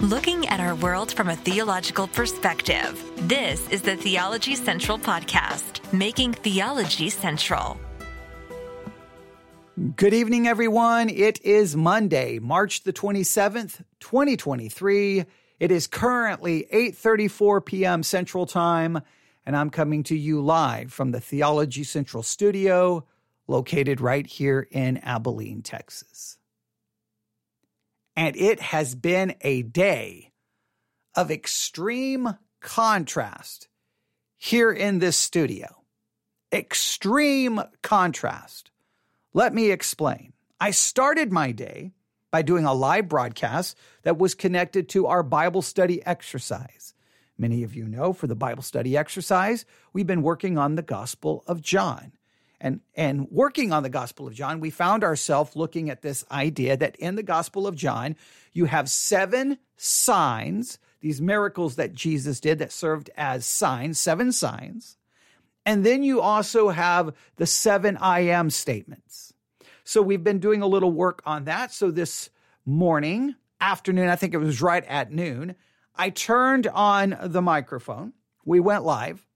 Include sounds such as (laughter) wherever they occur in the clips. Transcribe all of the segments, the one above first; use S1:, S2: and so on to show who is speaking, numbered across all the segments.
S1: looking at our world from a theological perspective. This is the Theology Central Podcast, making theology central.
S2: Good evening, everyone. It is Monday, March the 27th, 2023. It is currently 8:34 p.m. Central Time, and I'm coming to you live from the Theology Central studio located right here in Abilene, Texas. And it has been a day of extreme contrast here in this studio. Extreme contrast. Let me explain. I started my day by doing a live broadcast that was connected to our Bible study exercise. Many of you know for the Bible study exercise, we've been working on the Gospel of John. And, and working on the Gospel of John, we found ourselves looking at this idea that in the Gospel of John, you have seven signs, these miracles that Jesus did that served as signs, seven signs. And then you also have the seven I am statements. So we've been doing a little work on that. So this morning, afternoon, I think it was right at noon, I turned on the microphone. We went live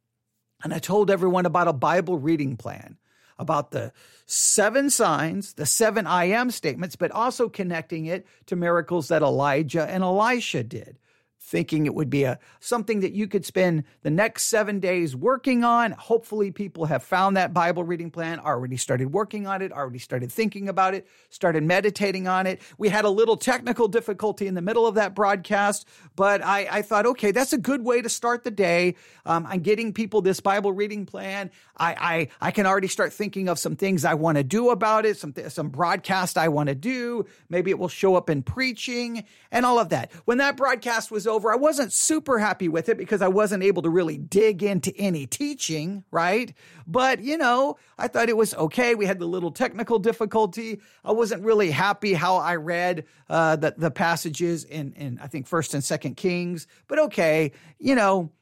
S2: and I told everyone about a Bible reading plan about the seven signs, the seven I am statements, but also connecting it to miracles that Elijah and Elisha did thinking it would be a something that you could spend the next seven days working on. Hopefully, people have found that Bible reading plan, already started working on it, already started thinking about it, started meditating on it. We had a little technical difficulty in the middle of that broadcast, but I, I thought, okay, that's a good way to start the day. Um, I'm getting people this Bible reading plan. I, I, I can already start thinking of some things I want to do about it, some, some broadcast I want to do. Maybe it will show up in preaching and all of that. When that broadcast was over. I wasn't super happy with it because I wasn't able to really dig into any teaching, right? But, you know, I thought it was okay. We had the little technical difficulty. I wasn't really happy how I read uh, the, the passages in, in, I think, 1st and 2nd Kings. But okay, you know,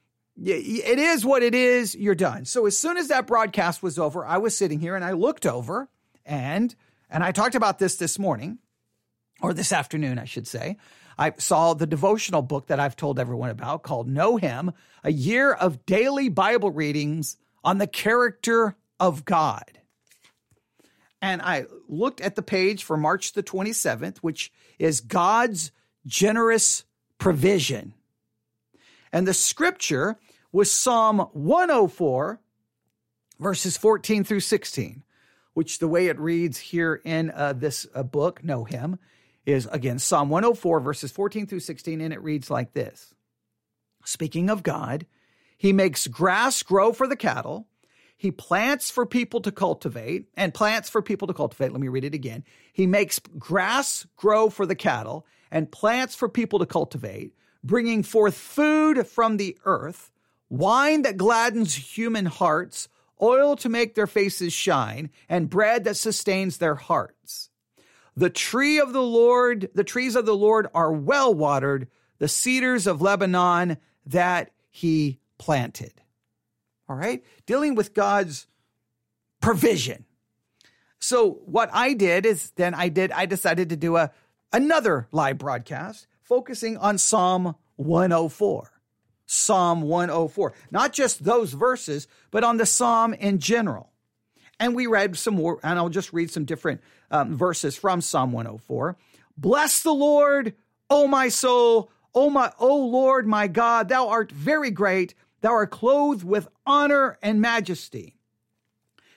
S2: it is what it is. You're done. So as soon as that broadcast was over, I was sitting here and I looked over and and I talked about this this morning or this afternoon, I should say. I saw the devotional book that I've told everyone about called Know Him, a year of daily Bible readings on the character of God. And I looked at the page for March the 27th, which is God's generous provision. And the scripture was Psalm 104, verses 14 through 16, which the way it reads here in uh, this uh, book, Know Him, is again Psalm 104, verses 14 through 16, and it reads like this Speaking of God, He makes grass grow for the cattle. He plants for people to cultivate and plants for people to cultivate. Let me read it again. He makes grass grow for the cattle and plants for people to cultivate, bringing forth food from the earth, wine that gladdens human hearts, oil to make their faces shine, and bread that sustains their hearts. The tree of the Lord, the trees of the Lord are well watered, the cedars of Lebanon that he planted. All right? Dealing with God's provision. So what I did is then I did I decided to do a another live broadcast focusing on Psalm 104. Psalm 104. Not just those verses, but on the psalm in general. And we read some more, and I'll just read some different um, verses from Psalm 104. Bless the Lord, O my soul, O my, O Lord, my God, thou art very great. Thou art clothed with honor and majesty.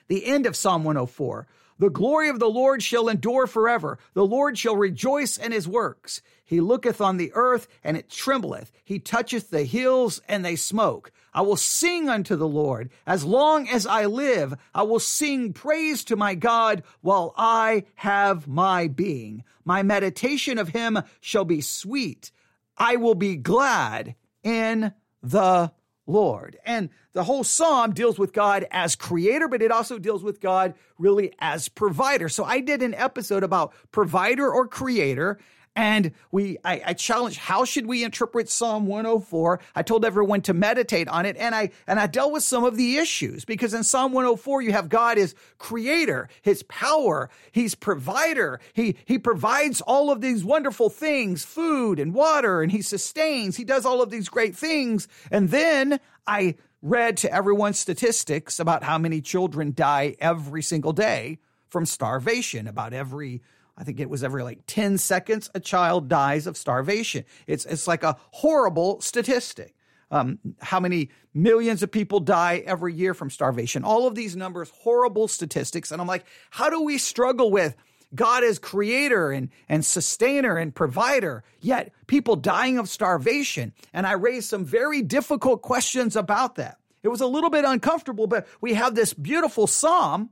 S2: The end of Psalm 104. The glory of the Lord shall endure forever. The Lord shall rejoice in his works. He looketh on the earth, and it trembleth. He toucheth the hills, and they smoke. I will sing unto the Lord. As long as I live, I will sing praise to my God while I have my being. My meditation of him shall be sweet. I will be glad in the Lord. And the whole psalm deals with God as creator, but it also deals with God really as provider. So I did an episode about provider or creator, And we, I, I challenged, how should we interpret Psalm 104? I told everyone to meditate on it, and I and I dealt with some of the issues because in Psalm 104 you have God as creator, His power, He's provider. He He provides all of these wonderful things, food and water, and He sustains. He does all of these great things, and then I read to everyone statistics about how many children die every single day from starvation. About every I think it was every like 10 seconds, a child dies of starvation. It's, it's like a horrible statistic. Um, how many millions of people die every year from starvation? All of these numbers, horrible statistics. And I'm like, how do we struggle with God as creator and, and sustainer and provider, yet people dying of starvation? And I raised some very difficult questions about that. It was a little bit uncomfortable, but we have this beautiful psalm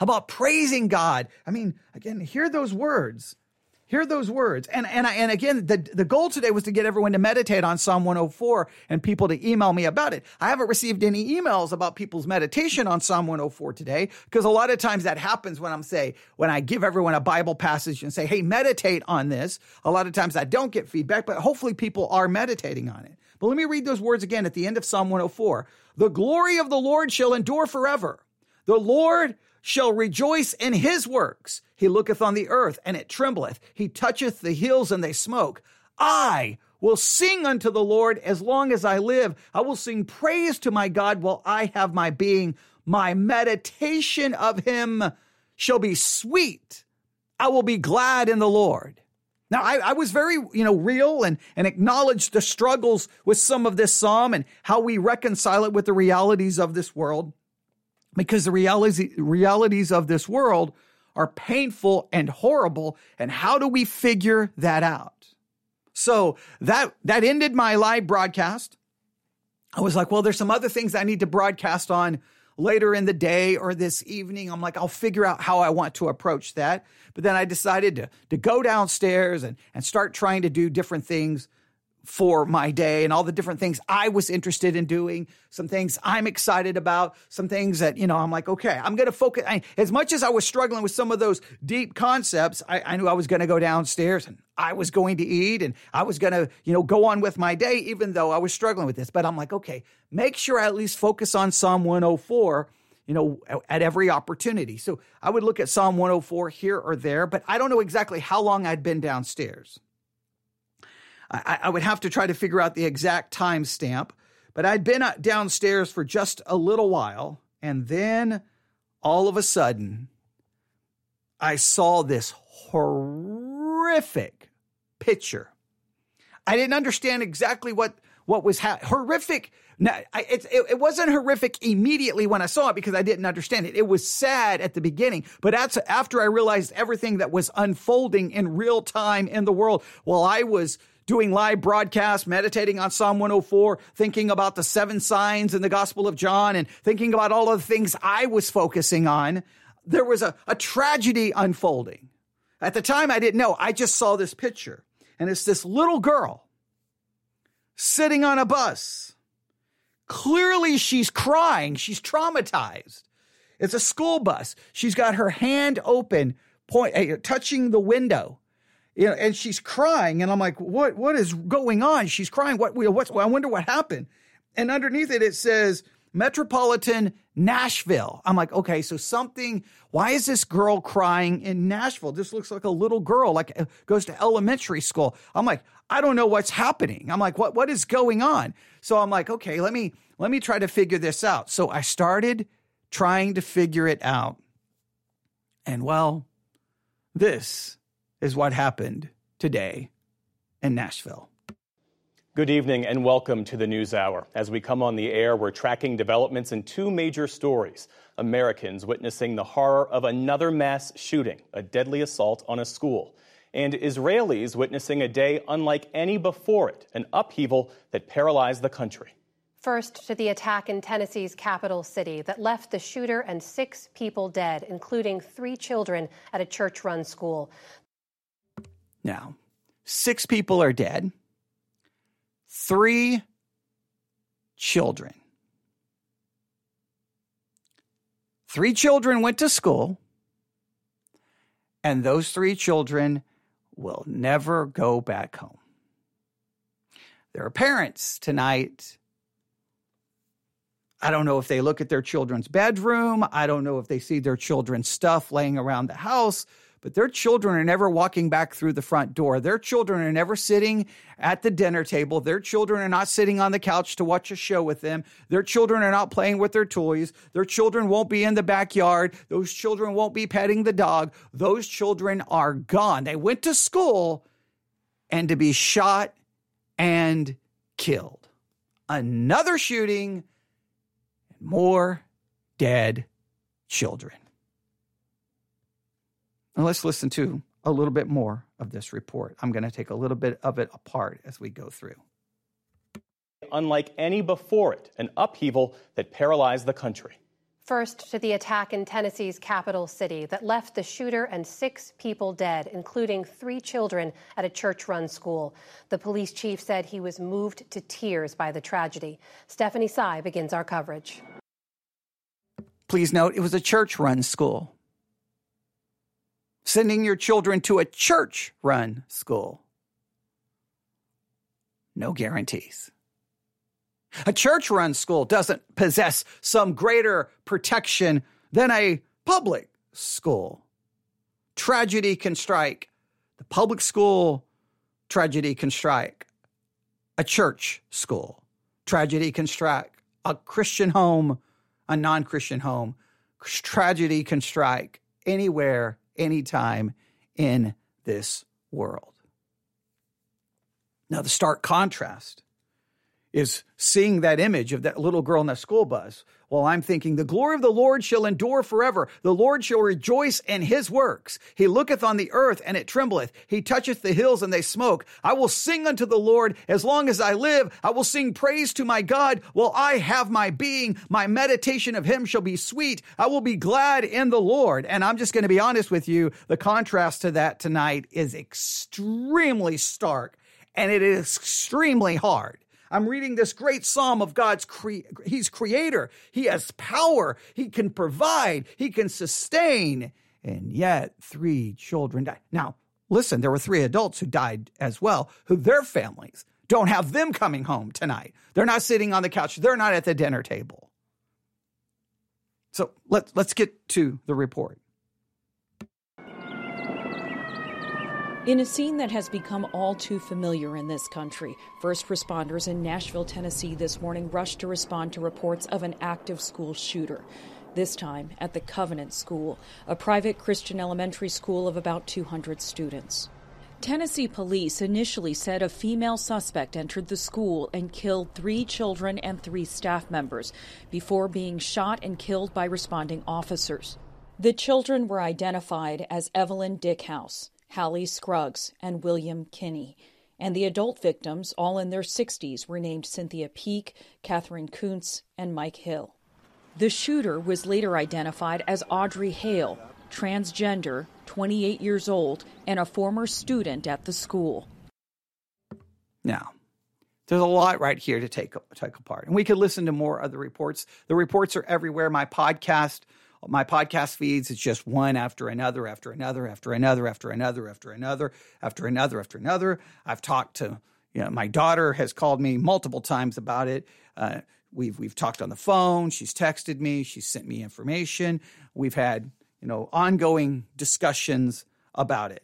S2: about praising God. I mean, again, hear those words. Hear those words. And and I, and again, the, the goal today was to get everyone to meditate on Psalm 104 and people to email me about it. I haven't received any emails about people's meditation on Psalm 104 today, because a lot of times that happens when I'm say, when I give everyone a Bible passage and say, hey, meditate on this. A lot of times I don't get feedback, but hopefully people are meditating on it. But let me read those words again at the end of Psalm 104. The glory of the Lord shall endure forever. The Lord shall rejoice in his works. He looketh on the earth, and it trembleth. He toucheth the hills, and they smoke. I will sing unto the Lord as long as I live. I will sing praise to my God while I have my being. My meditation of him shall be sweet. I will be glad in the Lord. Now, I, I, was very, you know, real and, and acknowledged the struggles with some of this psalm and how we reconcile it with the realities of this world because the reality, realities of this world are painful and horrible. And how do we figure that out? So that, that ended my live broadcast. I was like, well, there's some other things I need to broadcast on later in the day or this evening. I'm like, I'll figure out how I want to approach that. But then I decided to, to go downstairs and, and start trying to do different things for my day and all the different things I was interested in doing, some things I'm excited about, some things that, you know, I'm like, okay, I'm going to focus. I, as much as I was struggling with some of those deep concepts, I, I knew I was going to go downstairs and I was going to eat and I was going to, you know, go on with my day, even though I was struggling with this. But I'm like, okay, make sure I at least focus on Psalm 104 you know, at every opportunity. So I would look at Psalm 104 here or there, but I don't know exactly how long I'd been downstairs. I, I would have to try to figure out the exact time stamp, but I'd been uh, downstairs for just a little while. And then all of a sudden, I saw this horrific picture. I didn't understand exactly what what was ha- horrific. I, it, it, it, wasn't horrific immediately when I saw it because I didn't understand it. It was sad at the beginning, but after I realized everything that was unfolding in real time in the world while I was doing live broadcasts, meditating on Psalm 104, thinking about the seven signs in the Gospel of John, and thinking about all of the things I was focusing on, there was a, a tragedy unfolding. At the time, I didn't know. I just saw this picture, and it's this little girl sitting on a bus. Clearly, she's crying. She's traumatized. It's a school bus. She's got her hand open, point, uh, touching the window you know, and she's crying, and I'm like, what what is going on? She's crying. What what's I wonder what happened. And underneath it, it says Metropolitan Nashville. I'm like, okay, so something. Why is this girl crying in Nashville? This looks like a little girl, like uh, goes to elementary school. I'm like, I don't know what's happening. I'm like, what what is going on? So I'm like, okay, let me let me try to figure this out. So I started trying to figure it out, and well, this is what happened today in Nashville.
S3: Good evening and welcome to the News Hour. As we come on the air, we're tracking developments in two major stories. Americans witnessing the horror of another mass shooting, a deadly assault on a school, and Israelis witnessing a day unlike any before it, an upheaval that paralyzed the country.
S4: First, to the attack in Tennessee's capital city that left the shooter and six people dead, including three children at a church run school.
S2: Now, six people are dead, three children. Three children went to school, and those three children will never go back home. There are parents tonight. I don't know if they look at their children's bedroom. I don't know if they see their children's stuff laying around the house but their children are never walking back through the front door. Their children are never sitting at the dinner table. Their children are not sitting on the couch to watch a show with them. Their children are not playing with their toys. Their children won't be in the backyard. Those children won't be petting the dog. Those children are gone. They went to school and to be shot and killed. Another shooting, and more dead children. And let's listen to a little bit more of this report. I'm going to take a little bit of it apart as we go through.
S3: Unlike any before it, an upheaval that paralyzed the country.
S4: First, to the attack in Tennessee's capital city that left the shooter and six people dead, including three children at a church run school. The police chief said he was moved to tears by the tragedy. Stephanie Sy begins our coverage.
S2: Please note, it was a church run school sending your children to a church run school. No guarantees. A church run school doesn't possess some greater protection than a public school. Tragedy can strike the public school, tragedy can strike a church school, tragedy can strike a Christian home, a non Christian home. Tragedy can strike anywhere anytime in this world. Now, the stark contrast is seeing that image of that little girl in that school bus while I'm thinking, the glory of the Lord shall endure forever. The Lord shall rejoice in his works. He looketh on the earth and it trembleth. He toucheth the hills and they smoke. I will sing unto the Lord as long as I live. I will sing praise to my God while I have my being. My meditation of him shall be sweet. I will be glad in the Lord. And I'm just going to be honest with you. The contrast to that tonight is extremely stark and it is extremely hard. I'm reading this great psalm of God's cre- he's creator. He has power. He can provide. He can sustain. And yet three children died. Now, listen, there were three adults who died as well, who their families don't have them coming home tonight. They're not sitting on the couch. They're not at the dinner table. So let, let's get to the report.
S5: In a scene that has become all too familiar in this country, first responders in Nashville, Tennessee this morning rushed to respond to reports of an active school shooter. This time at the Covenant School, a private Christian elementary school of about 200 students. Tennessee police initially said a female suspect entered the school and killed three children and three staff members before being shot and killed by responding officers. The children were identified as Evelyn Dieckhaus, Hallie Scruggs, and William Kinney. And the adult victims, all in their 60s, were named Cynthia Peak, Katherine Koonce, and Mike Hill. The shooter was later identified as Audrey Hale, transgender, 28 years old, and a former student at the school.
S2: Now, there's a lot right here to take, take apart. And we could listen to more of the reports. The reports are everywhere. My podcast my podcast feeds it's just one after another after another after another after another after another after another after another. I've talked to you know my daughter has called me multiple times about it. Uh, we've we've talked on the phone. She's texted me. She's sent me information. We've had you know ongoing discussions about it.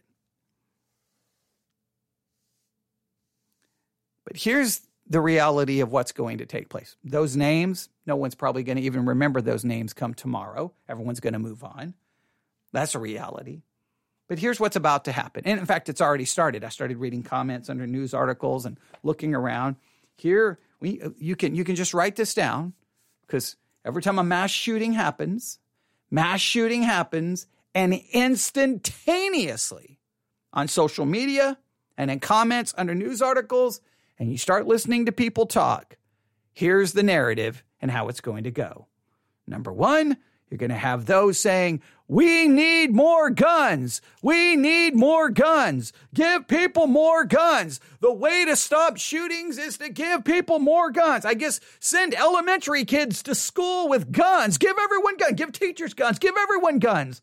S2: But here's the reality of what's going to take place. Those names, no one's probably going to even remember those names come tomorrow. Everyone's going to move on. That's a reality. But here's what's about to happen. And in fact, it's already started. I started reading comments under news articles and looking around. Here, we, you, can, you can just write this down because every time a mass shooting happens, mass shooting happens, and instantaneously on social media and in comments under news articles, and you start listening to people talk, here's the narrative and how it's going to go. Number one, you're going to have those saying, We need more guns. We need more guns. Give people more guns. The way to stop shootings is to give people more guns. I guess send elementary kids to school with guns. Give everyone guns. Give teachers guns. Give everyone guns.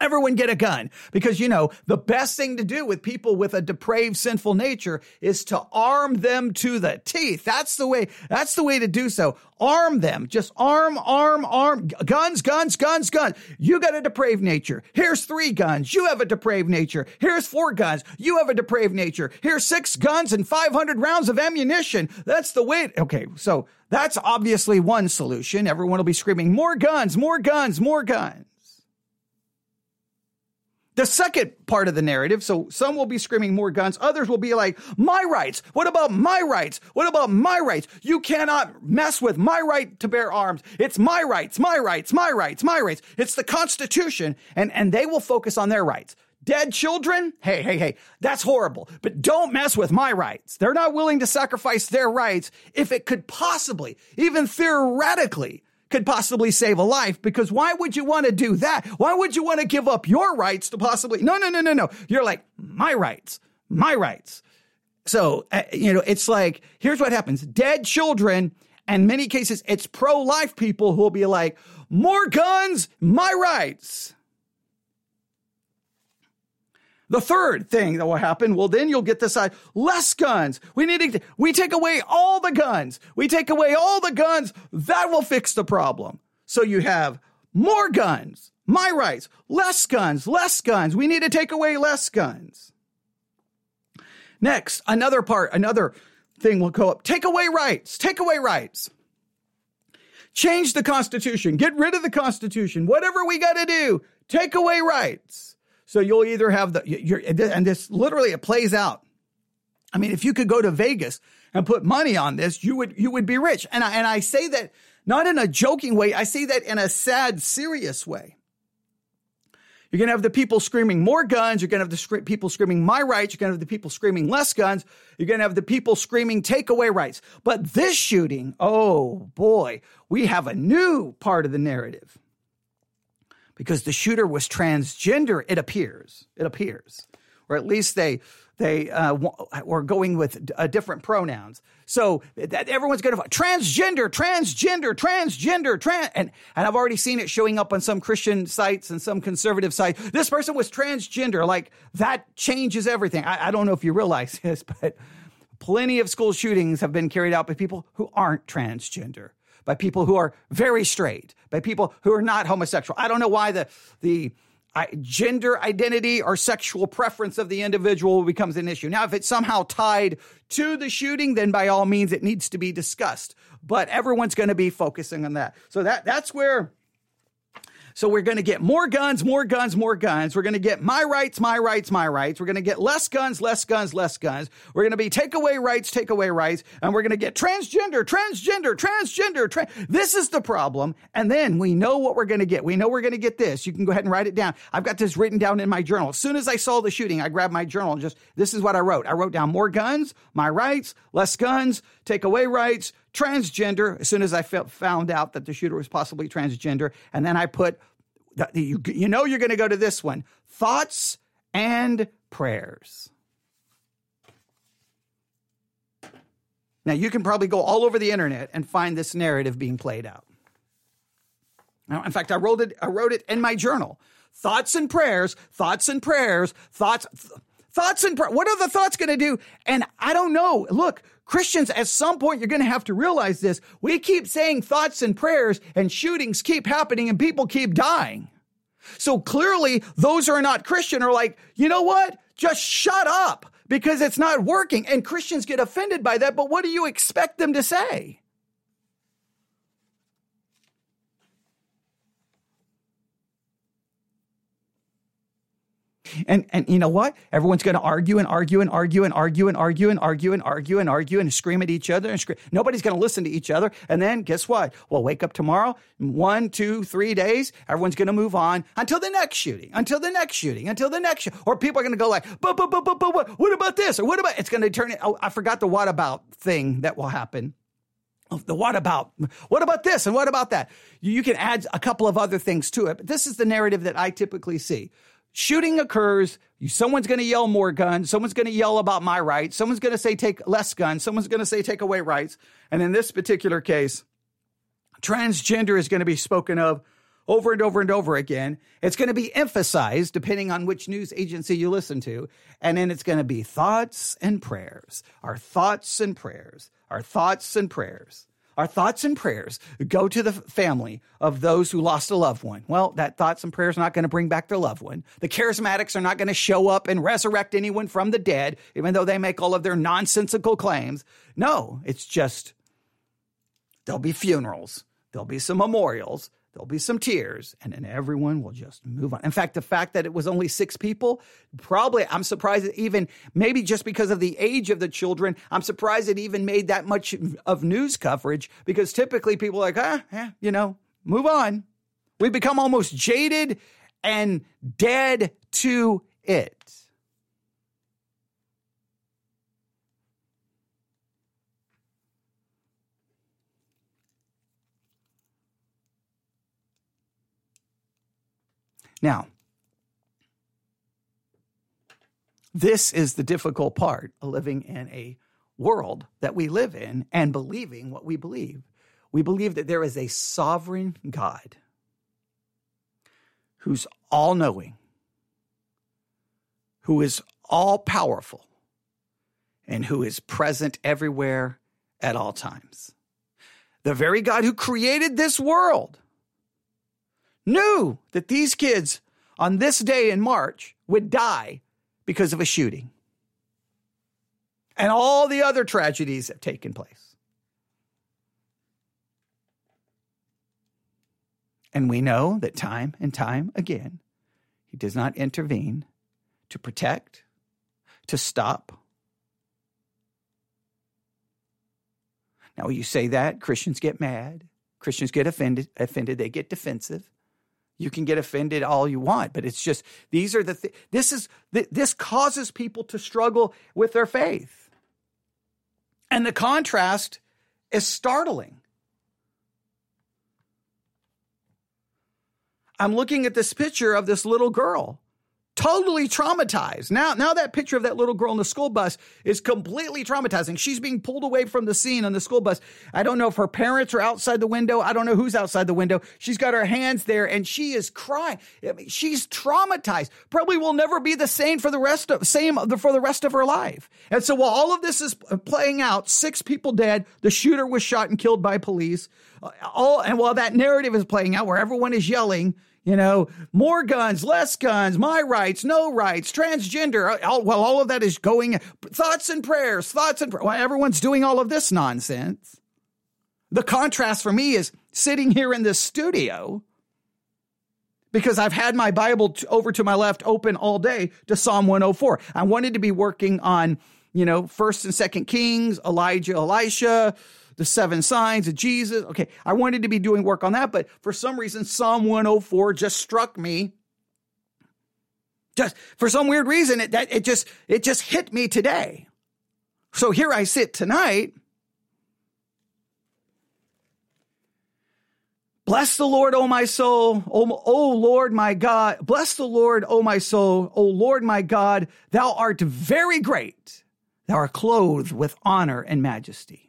S2: Everyone get a gun because you know the best thing to do with people with a depraved sinful nature is to arm them to the teeth. That's the way, that's the way to do so. Arm them. Just arm, arm, arm. Guns, guns, guns, guns. You got a depraved nature. Here's three guns. You have a depraved nature. Here's four guns. You have a depraved nature. Here's six guns and 500 rounds of ammunition. That's the way. Okay. So that's obviously one solution. Everyone will be screaming more guns, more guns, more guns. The second part of the narrative, so some will be screaming more guns, others will be like, my rights. What about my rights? What about my rights? You cannot mess with my right to bear arms. It's my rights, my rights, my rights, my rights. It's the Constitution, and, and they will focus on their rights. Dead children? Hey, hey, hey, that's horrible. But don't mess with my rights. They're not willing to sacrifice their rights if it could possibly, even theoretically, could possibly save a life because why would you want to do that? Why would you want to give up your rights to possibly? No, no, no, no, no. You're like, my rights, my rights. So, uh, you know, it's like, here's what happens dead children, and many cases, it's pro life people who will be like, more guns, my rights. The third thing that will happen, well, then you'll get this side, less guns. We need to, we take away all the guns. We take away all the guns. That will fix the problem. So you have more guns, my rights, less guns, less guns. We need to take away less guns. Next, another part, another thing will go up. Take away rights, take away rights. Change the Constitution, get rid of the Constitution, whatever we got to do, take away rights. So you'll either have the, you're, and this literally it plays out. I mean, if you could go to Vegas and put money on this, you would, you would be rich. And I, and I say that not in a joking way. I say that in a sad, serious way. You're going to have the people screaming more guns. You're going to have the sc- people screaming my rights. You're going to have the people screaming less guns. You're going to have the people screaming take away rights. But this shooting, oh boy, we have a new part of the narrative because the shooter was transgender. It appears. It appears, or at least they they uh, were going with uh, different pronouns. So that everyone's going to transgender, transgender, transgender, trans, and and I've already seen it showing up on some Christian sites and some conservative sites. This person was transgender. Like that changes everything. I, I don't know if you realize (laughs) this, but plenty of school shootings have been carried out by people who aren't transgender by people who are very straight, by people who are not homosexual. I don't know why the the gender identity or sexual preference of the individual becomes an issue. Now, if it's somehow tied to the shooting, then by all means it needs to be discussed. But everyone's going to be focusing on that. So that that's where so we're going to get more guns, more guns, more guns. We're going to get my rights, my rights, my rights. We're going to get less guns, less guns, less guns. We're going to be take away rights, take away rights. And we're going to get transgender, transgender, transgender. Tra- this is the problem. And then we know what we're going to get. We know we're going to get this. You can go ahead and write it down. I've got this written down in my journal. As soon as I saw the shooting, I grabbed my journal and just, this is what I wrote. I wrote down more guns, my rights, less guns, take away rights, transgender as soon as I found out that the shooter was possibly transgender. And then I put, you, you know, you're going to go to this one thoughts and prayers. Now, you can probably go all over the internet and find this narrative being played out. Now, in fact, I wrote it, I wrote it in my journal. Thoughts and prayers, thoughts and prayers, thoughts, thoughts and prayers. What are the thoughts going to do? And I don't know. Look, Christians, at some point, you're going to have to realize this. We keep saying thoughts and prayers, and shootings keep happening, and people keep dying. So clearly, those who are not Christian are like, you know what? Just shut up because it's not working. And Christians get offended by that. But what do you expect them to say? And and you know what? Everyone's going to argue and argue and argue and argue and argue and argue and argue and argue and scream at each other and scream. Nobody's going to listen to each other. And then guess what? We'll wake up tomorrow, one, two, three days. Everyone's going to move on until the next shooting, until the next shooting, until the next. Or people are going to go like, but but but but but what about this? Or what about? It's going to turn. Oh, I forgot the what about thing that will happen. Oh, the what about? What about this and what about that? You can add a couple of other things to it, but this is the narrative that I typically see shooting occurs. Someone's going to yell more guns. Someone's going to yell about my rights. Someone's going to say take less guns. Someone's going to say take away rights. And in this particular case, transgender is going to be spoken of. over and over and over again. It's going to be emphasized depending on which news agency you listen to. And then it's going to be thoughts and prayers, our thoughts and prayers, our thoughts and prayers. Our thoughts and prayers go to the family of those who lost a loved one. Well, that thoughts and prayers are not going to bring back their loved one. The charismatics are not going to show up and resurrect anyone from the dead, even though they make all of their nonsensical claims. No, it's just there'll be funerals, there'll be some memorials, There'll be some tears, and then everyone will just move on. In fact, the fact that it was only six people, probably, I'm surprised that even, maybe just because of the age of the children, I'm surprised it even made that much of news coverage because typically people are like, ah, eh, you know, move on. We become almost jaded and dead to it. Now, this is the difficult part of living in a world that we live in and believing what we believe. We believe that there is a sovereign God who's all knowing, who is all powerful, and who is present everywhere at all times. The very God who created this world knew that these kids on this day in March would die because of a shooting. And all the other tragedies have taken place. And we know that time and time again, he does not intervene to protect, to stop. Now, you say that, Christians get mad, Christians get offended, offended, they get defensive. You can get offended all you want, but it's just these are the th- this is th- this causes people to struggle with their faith. And the contrast is startling. I'm looking at this picture of this little girl totally traumatized. Now, now that picture of that little girl in the school bus is completely traumatizing. She's being pulled away from the scene on the school bus. I don't know if her parents are outside the window. I don't know who's outside the window. She's got her hands there and she is crying. I mean, she's traumatized. Probably will never be the same for the rest of same for the rest of her life. And so while all of this is playing out, six people dead, the shooter was shot and killed by police. Uh, all and while that narrative is playing out, where everyone is yelling you know, more guns, less guns, my rights, no rights, transgender. Uh, all, well, all of that is going, thoughts and prayers, thoughts and well, everyone's doing all of this nonsense. The contrast for me is sitting here in this studio because I've had my Bible t- over to my left open all day to Psalm 104. I wanted to be working on, you know, first and second Kings, Elijah, Elisha, the seven signs of Jesus. Okay, I wanted to be doing work on that, but for some reason, Psalm 104 just struck me. Just for some weird reason, it that it just it just hit me today. So here I sit tonight. Bless the Lord, O my soul. O, o Lord, my God. Bless the Lord, O my soul. O Lord, my God. Thou art very great. Thou art clothed with honor and majesty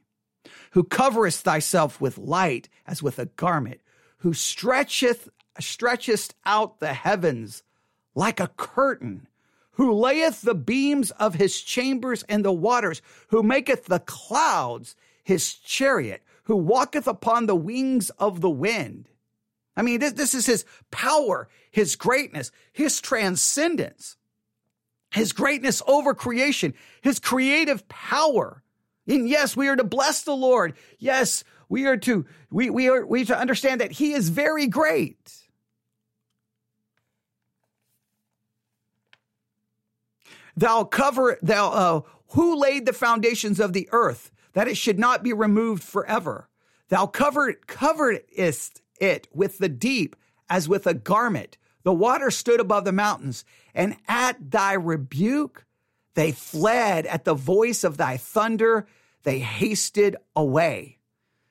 S2: who coverest thyself with light as with a garment, who stretcheth stretchest out the heavens like a curtain, who layeth the beams of his chambers in the waters, who maketh the clouds his chariot, who walketh upon the wings of the wind. I mean, this, this is his power, his greatness, his transcendence, his greatness over creation, his creative power. And yes, we are to bless the Lord. Yes, we are to we we are we to understand that He is very great. Thou cover thou uh, who laid the foundations of the earth that it should not be removed forever. Thou covered coveredest it with the deep as with a garment. The water stood above the mountains, and at thy rebuke they fled at the voice of thy thunder. They hasted away.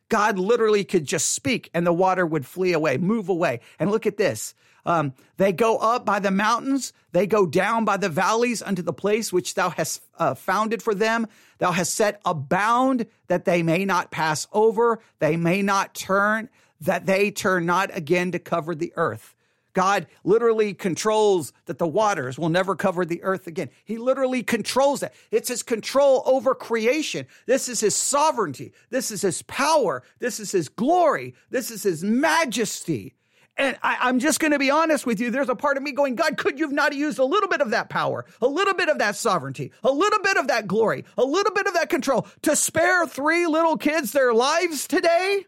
S2: God literally could just speak and the water would flee away, move away. And look at this. Um, they go up by the mountains. They go down by the valleys unto the place which thou hast uh, founded for them. Thou hast set a bound that they may not pass over. They may not turn. that they turn not again to cover the earth. God literally controls that the waters will never cover the earth again. He literally controls that. It's his control over creation. This is his sovereignty. This is his power. This is his glory. This is his majesty. And I, am just going to be honest with you. There's a part of me going, God, could you have not used a little bit of that power, a little bit of that sovereignty, a little bit of that glory, a little bit of that control to spare three little kids their lives today?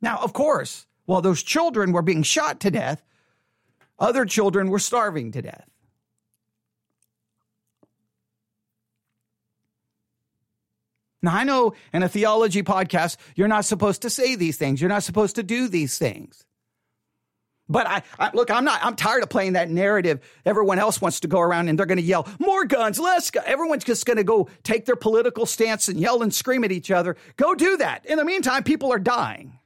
S2: Now, of course, while those children were being shot to death, other children were starving to death. Now, I know in a theology podcast, you're not supposed to say these things. You're not supposed to do these things. But I, I, look, I'm not, I'm tired of playing that narrative. Everyone else wants to go around and they're going to yell, more guns, less guns. Everyone's just going to go take their political stance and yell and scream at each other. Go do that. In the meantime, people are dying.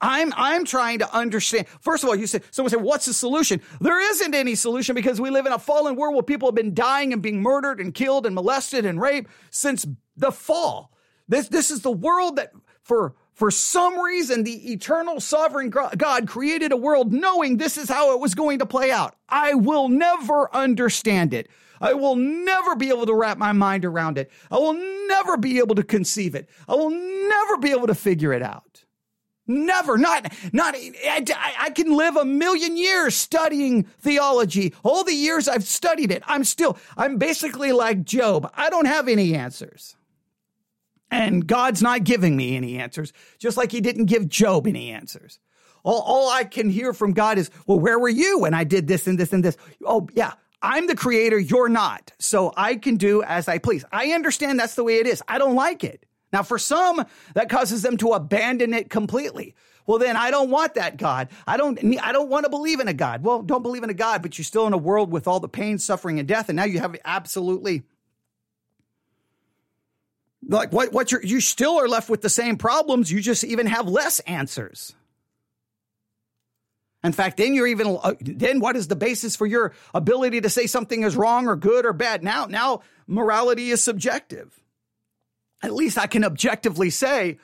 S2: I'm I'm trying to understand. First of all, you said someone said, "What's the solution?" There isn't any solution because we live in a fallen world where people have been dying and being murdered and killed and molested and raped since the fall. This this is the world that for for some reason the eternal sovereign God created a world knowing this is how it was going to play out. I will never understand it. I will never be able to wrap my mind around it. I will never be able to conceive it. I will never be able to figure it out. Never, not, not, I, I, can live a million years studying theology. All the years I've studied it, I'm still, I'm basically like Job. I don't have any answers. And God's not giving me any answers, just like He didn't give Job any answers. All, all I can hear from God is, well, where were you when I did this and this and this? Oh, yeah, I'm the creator, you're not. So I can do as I please. I understand that's the way it is. I don't like it. Now, for some, that causes them to abandon it completely. Well, then I don't want that God. I don't, I don't want to believe in a God. Well, don't believe in a God, but you're still in a world with all the pain, suffering, and death. And now you have absolutely like what, what you're, you still are left with the same problems. You just even have less answers. In fact, then you're even, uh, then what is the basis for your ability to say something is wrong or good or bad? Now, now morality is subjective at least I can objectively say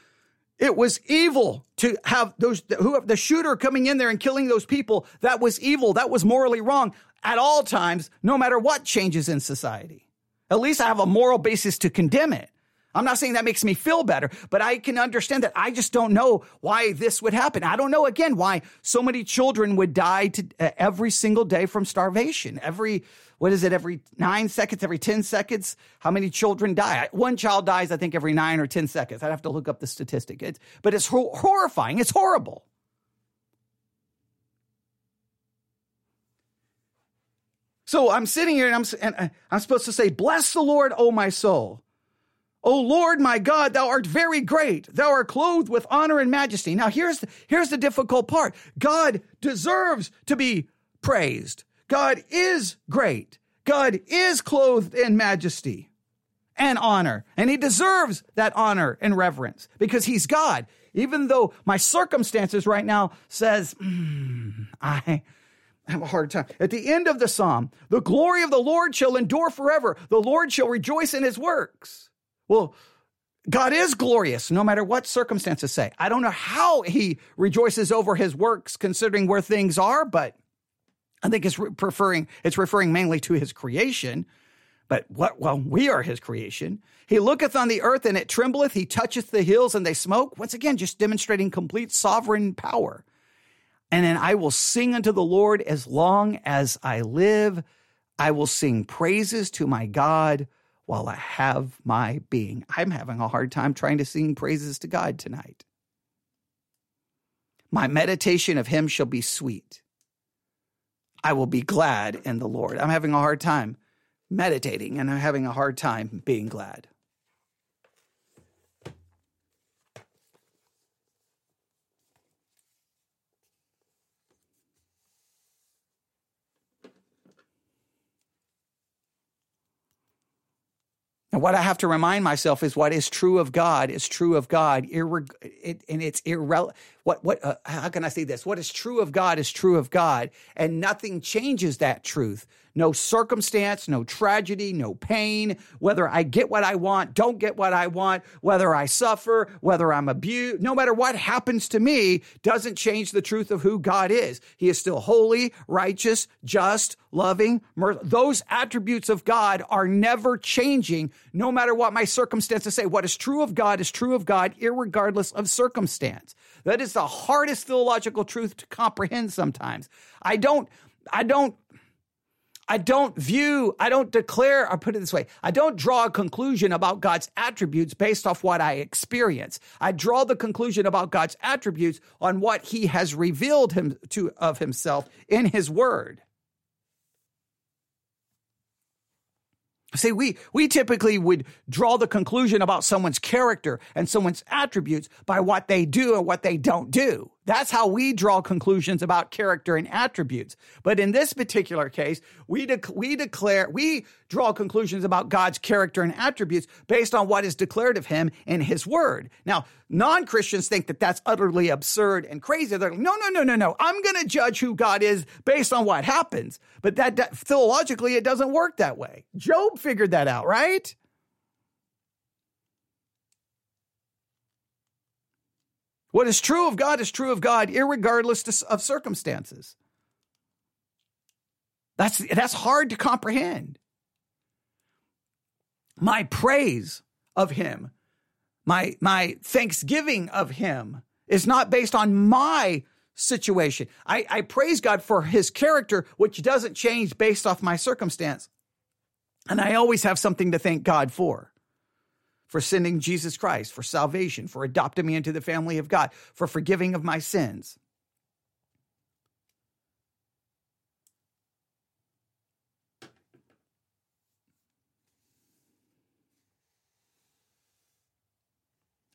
S2: it was evil to have those who the shooter coming in there and killing those people. That was evil. That was morally wrong at all times, no matter what changes in society. At least I have a moral basis to condemn it. I'm not saying that makes me feel better, but I can understand that I just don't know why this would happen. I don't know again why so many children would die to, uh, every single day from starvation. Every what is it, every nine seconds, every 10 seconds? How many children die? One child dies, I think, every nine or 10 seconds. I'd have to look up the statistic. It's, but it's ho- horrifying. It's horrible. So I'm sitting here and I'm, and uh, I'm supposed to say, Bless the Lord, O my soul. O Lord my God, thou art very great. Thou art clothed with honor and majesty. Now here's the, here's the difficult part. God deserves to be praised. God is great. God is clothed in majesty and honor, and he deserves that honor and reverence because he's God. Even though my circumstances right now says, mm, I have a hard time. At the end of the psalm, the glory of the Lord shall endure forever. The Lord shall rejoice in his works. Well, God is glorious no matter what circumstances say. I don't know how he rejoices over his works considering where things are, but I think it's referring it's referring mainly to his creation. But what well, we are his creation. He looketh on the earth and it trembleth, he toucheth the hills and they smoke. Once again, just demonstrating complete sovereign power. And then I will sing unto the Lord as long as I live. I will sing praises to my God while I have my being. I'm having a hard time trying to sing praises to God tonight. My meditation of him shall be sweet. I will be glad in the Lord. I'm having a hard time meditating and I'm having a hard time being glad. And what I have to remind myself is what is true of God is true of God, irre- it, and it's irrelevant. What what uh, how can I say this? What is true of God is true of God, and nothing changes that truth. No circumstance, no tragedy, no pain, whether I get what I want, don't get what I want, whether I suffer, whether I'm abused, no matter what happens to me, doesn't change the truth of who God is. He is still holy, righteous, just, loving. Those attributes of God are never changing, no matter what my circumstances say. What is true of God is true of God, regardless of circumstance. That is the hardest theological truth to comprehend sometimes. I don't, I don't, I don't view, I don't declare, or put it this way, I don't draw a conclusion about God's attributes based off what I experience. I draw the conclusion about God's attributes on what he has revealed him to of himself in his word. See, we, we typically would draw the conclusion about someone's character and someone's attributes by what they do or what they don't do. That's how we draw conclusions about character and attributes. But in this particular case, we, de- we declare, we draw conclusions about God's character and attributes based on what is declared of him in his word. Now, non Christians think that that's utterly absurd and crazy. They're like, no, no, no, no, no. I'm going to judge who God is based on what happens. But that, that theologically, it doesn't work that way. Job figured that out, right? What is true of God is true of God, regardless of circumstances. That's, that's hard to comprehend. My praise of Him, my, my thanksgiving of Him is not based on my situation. I, I praise God for His character, which doesn't change based off my circumstance. And I always have something to thank God for for sending Jesus Christ, for salvation, for adopting me into the family of God, for forgiving of my sins.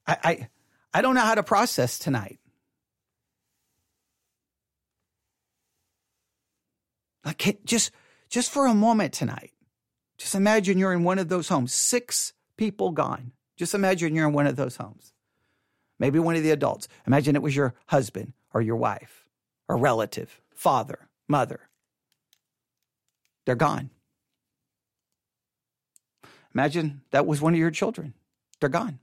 S2: I, I, I don't know how to process tonight. Like just just for a moment tonight, just imagine you're in one of those homes, six people gone. Just imagine you're in one of those homes. Maybe one of the adults. Imagine it was your husband or your wife or relative, father, mother. They're gone. Imagine that was one of your children. They're gone.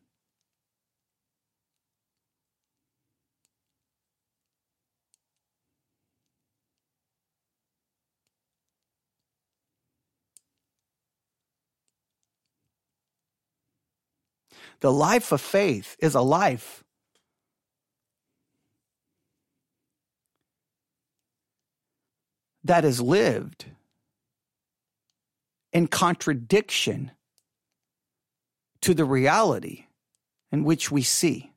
S2: The life of faith is a life that is lived in contradiction to the reality in which we see.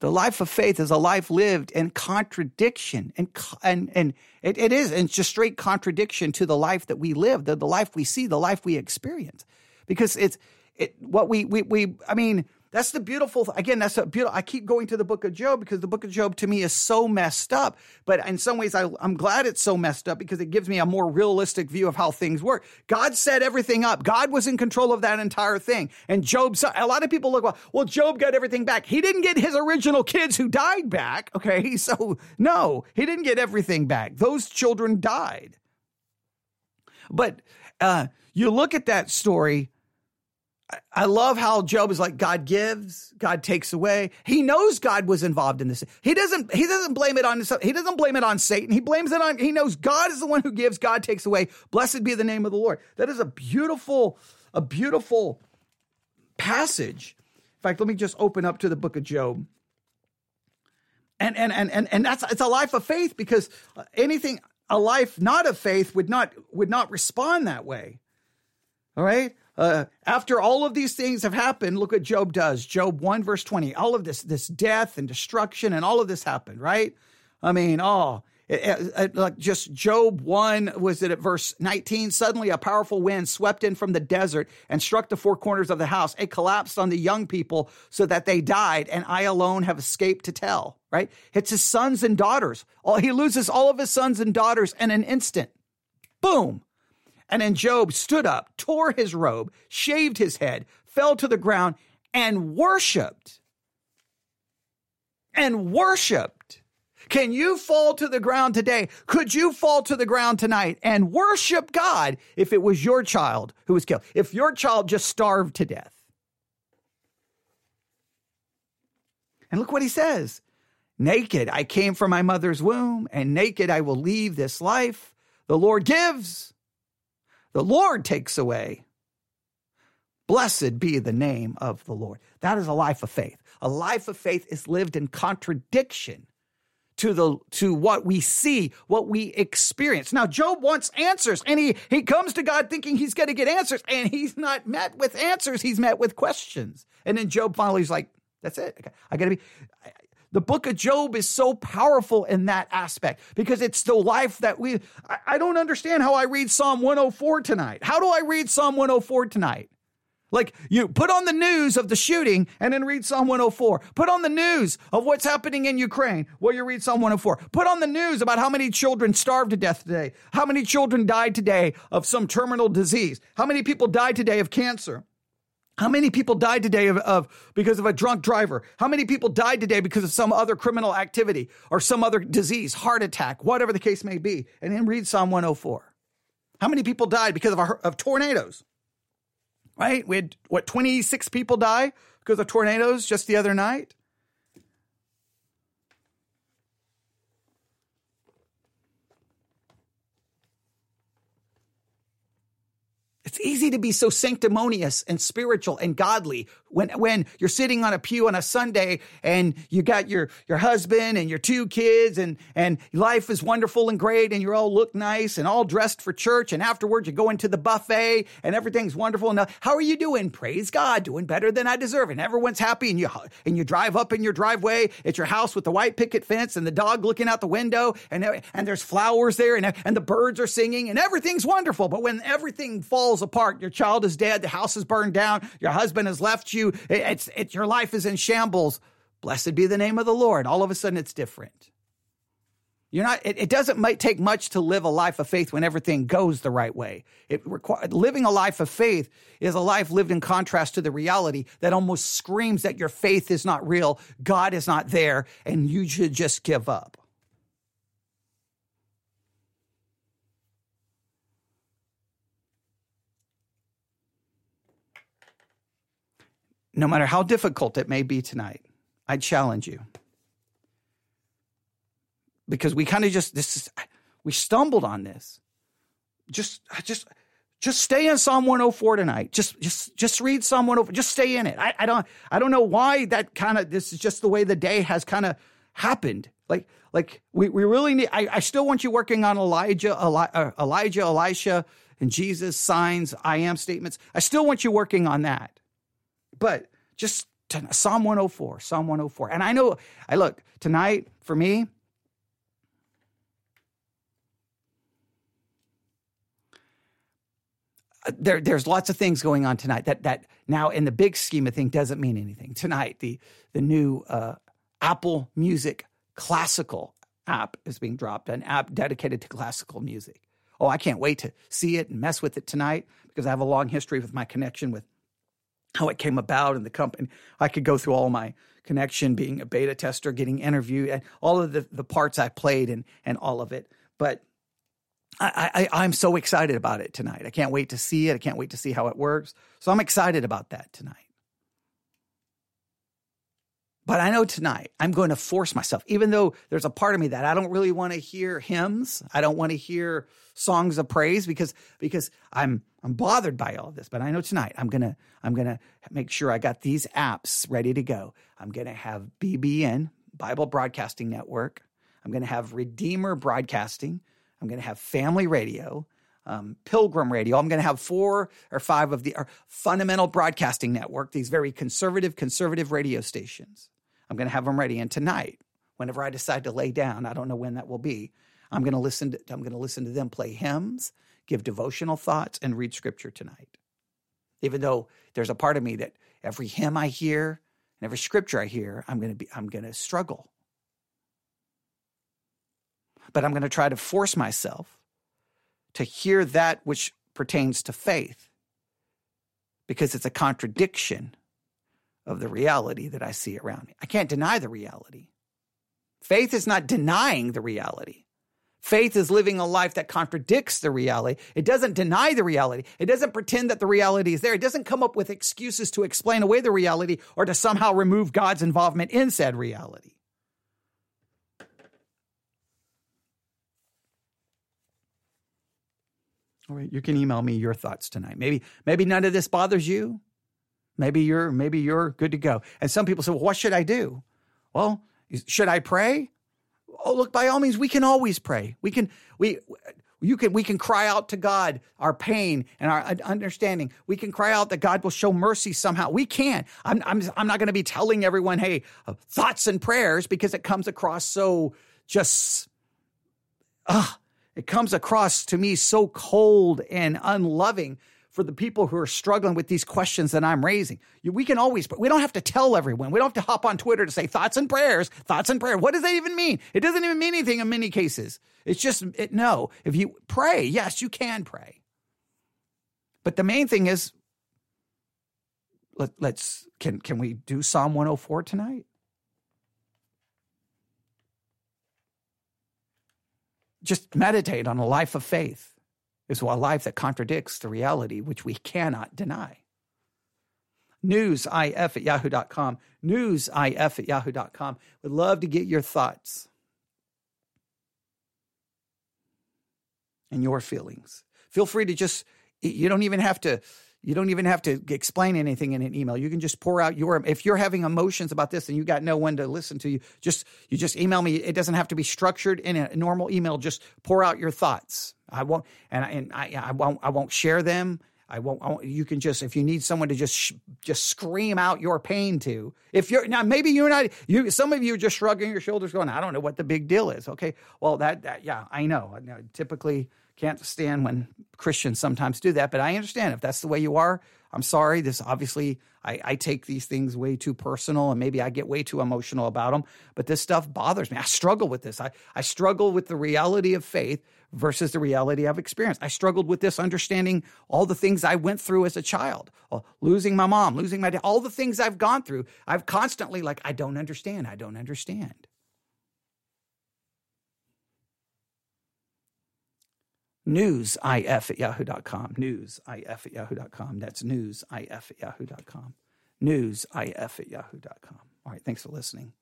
S2: The life of faith is a life lived in contradiction and and and it, it is it's just straight contradiction to the life that we live, the, the life we see, the life we experience. Because it's it what we we we I mean that's the beautiful, again, that's a beautiful, I keep going to the book of Job because the book of Job to me is so messed up. But in some ways, I, I'm glad it's so messed up because it gives me a more realistic view of how things work. God set everything up. God was in control of that entire thing. And Job, a lot of people look, well, well, Job got everything back. He didn't get his original kids who died back. Okay. (laughs) So no, he didn't get everything back. Those children died. But, uh, you look at that story I love how Job is like God gives, God takes away. He knows God was involved in this. He doesn't he doesn't blame it on he doesn't blame it on Satan. He blames it on he knows God is the one who gives, God takes away. Blessed be the name of the Lord. That is a beautiful a beautiful passage. In fact, let me just open up to the book of Job. And and and and and that's it's a life of faith because anything a life not of faith would not would not respond that way. All right? Uh, after all of these things have happened, look what Job does. Job 1, verse 20. All of this, this death and destruction and all of this happened, right? I mean, oh, it, it, it, like just Job 1, was it at verse 19? Suddenly a powerful wind swept in from the desert and struck the four corners of the house. It collapsed on the young people so that they died, and I alone have escaped to tell, right? It's his sons and daughters. All, he loses all of his sons and daughters in an instant. Boom. And then Job stood up, tore his robe, shaved his head, fell to the ground, and worshiped. And worshiped. Can you fall to the ground today? Could you fall to the ground tonight and worship God if it was your child who was killed? If your child just starved to death? And look what he says Naked I came from my mother's womb, and naked I will leave this life. The Lord gives, the Lord takes away. Blessed be the name of the Lord. That is a life of faith. A life of faith is lived in contradiction to the to what we see, what we experience. Now Job wants answers and he he comes to God thinking he's going to get answers and he's not met with answers, he's met with questions. And then Job finally is like, that's it. I got to be the book of Job is so powerful in that aspect because it's the life that we I, I don't understand how I read Psalm 104 tonight. How do I read Psalm 104 tonight? Like you put on the news of the shooting and then read Psalm 104. Put on the news of what's happening in Ukraine. Well, you read Psalm 104. Put on the news about how many children starved to death today. How many children died today of some terminal disease. How many people died today of cancer. How many people died today of, of, because of a drunk driver? How many people died today because of some other criminal activity or some other disease, heart attack, whatever the case may be? And then read Psalm 104. How many people died because of, a of tornadoes? right? We had, what, 26 people die because of tornadoes just the other night? It's easy to be so sanctimonious and spiritual and godly when when you're sitting on a pew on a Sunday and you got your your husband and your two kids and and life is wonderful and great and you all look nice and all dressed for church and afterwards you go into the buffet and everything's wonderful. And how are you doing? Praise God, doing better than I deserve. And everyone's happy and you and you drive up in your driveway at your house with the white picket fence and the dog looking out the window and and there's flowers there and and the birds are singing and everything's wonderful. But when everything falls falls apart. Your child is dead. The house is burned down. Your husband has left you. It's, it's your life is in shambles. Blessed be the name of the Lord. All of a sudden, it's different. You're not. It, it doesn't might take much to live a life of faith when everything goes the right way. It requires living a life of faith is a life lived in contrast to the reality that almost screams that your faith is not real, God is not there, and you should just give up. No matter how difficult it may be tonight, I challenge you. Because we kind of just this is, we stumbled on this. Just just just stay in Psalm 104 tonight. Just just just read Psalm 104. Just stay in it. I, I don't I don't know why that kind of this is just the way the day has kind of happened. Like like we, we really need I, I still want you working on Elijah, Eli, uh, Elijah, Elisha, and Jesus signs, I am statements. I still want you working on that. But just Psalm 104, Psalm 104. And I know, I look, tonight for me, uh, there, there's lots of things going on tonight that, that now in the big scheme of things doesn't mean anything. Tonight, the, the new uh, Apple Music classical app is being dropped, an app dedicated to classical music. Oh, I can't wait to see it and mess with it tonight because I have a long history with my connection with how it came about and the company. I could go through all my connection, being a beta tester, getting interviewed, and all of the, the parts I played and and all of it. But I, I I'm so excited about it tonight. I can't wait to see it. I can't wait to see how it works. So I'm excited about that tonight. But I know tonight I'm going to force myself, even though there's a part of me that I don't really want to hear hymns. I don't want to hear songs of praise because because I'm I'm bothered by all of this. But I know tonight I'm gonna I'm gonna make sure I got these apps ready to go. I'm gonna have BBN Bible Broadcasting Network. I'm gonna have Redeemer Broadcasting. I'm gonna have Family Radio. Um, Pilgrim Radio. I'm going to have four or five of the fundamental broadcasting network, these very conservative, conservative radio stations. I'm going to have them ready. And tonight, whenever I decide to lay down, I don't know when that will be. I'm going to listen to I'm going to listen to them play hymns, give devotional thoughts, and read scripture tonight. Even though there's a part of me that every hymn I hear and every scripture I hear, I'm going to be I'm going to struggle. But I'm going to try to force myself to hear that which pertains to faith because it's a contradiction of the reality that I see around me. I can't deny the reality. Faith is not denying the reality. Faith is living a life that contradicts the reality. It doesn't deny the reality. It doesn't pretend that the reality is there. It doesn't come up with excuses to explain away the reality or to somehow remove God's involvement in said reality. All right, you can email me your thoughts tonight. Maybe maybe none of this bothers you. Maybe you're maybe you're good to go. And some people say, "Well, what should I do?" Well, should I pray? Oh, look, by all means, we can always pray. We can we you can we can cry out to God our pain and our understanding. We can cry out that God will show mercy somehow. We can. I'm I'm I'm not going to be telling everyone, "Hey, uh, thoughts and prayers," because it comes across so just ah. Uh, it comes across to me so cold and unloving for the people who are struggling with these questions that I'm raising. We can always, but we don't have to tell everyone. We don't have to hop on Twitter to say thoughts and prayers, thoughts and prayer. What does that even mean? It doesn't even mean anything in many cases. It's just, it, no, if you pray, yes, you can pray. But the main thing is, let, let's, can, can we do Psalm 104 tonight? just meditate on a life of faith is a life that contradicts the reality which we cannot deny. Newsif at yahoo.com. Newsif at yahoo.com. Would love to get your thoughts and your feelings. Feel free to just, you don't even have to you don't even have to explain anything in an email. You can just pour out your if you're having emotions about this and you got no one to listen to you, just you just email me. It doesn't have to be structured in a normal email. Just pour out your thoughts. I won't and I, and I, I won't I won't share them. I won't, I won't, You can just if you need someone to just sh- just scream out your pain to. If you're now maybe you're not you. Some of you are just shrugging your shoulders, going, "I don't know what the big deal is." Okay, well that, that yeah, I know. Typically, can't stand when Christians sometimes do that, but I understand if that's the way you are. I'm sorry. This obviously, I, I, take these things way too personal and maybe I get way too emotional about them, but this stuff bothers me. I struggle with this. I, I struggle with the reality of faith versus the reality I've experienced. I struggled with this understanding all the things I went through as a child, uh, losing my mom, losing my dad, all the things I've gone through. I've constantly like, I don't understand. I don't understand. Newsif at yahoo.com. Newsif at yahoo.com. That's newsif at yahoo.com. Newsif at yahoo.com. All right, thanks for listening.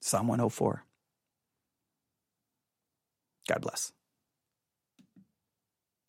S2: Psalm 104. God bless.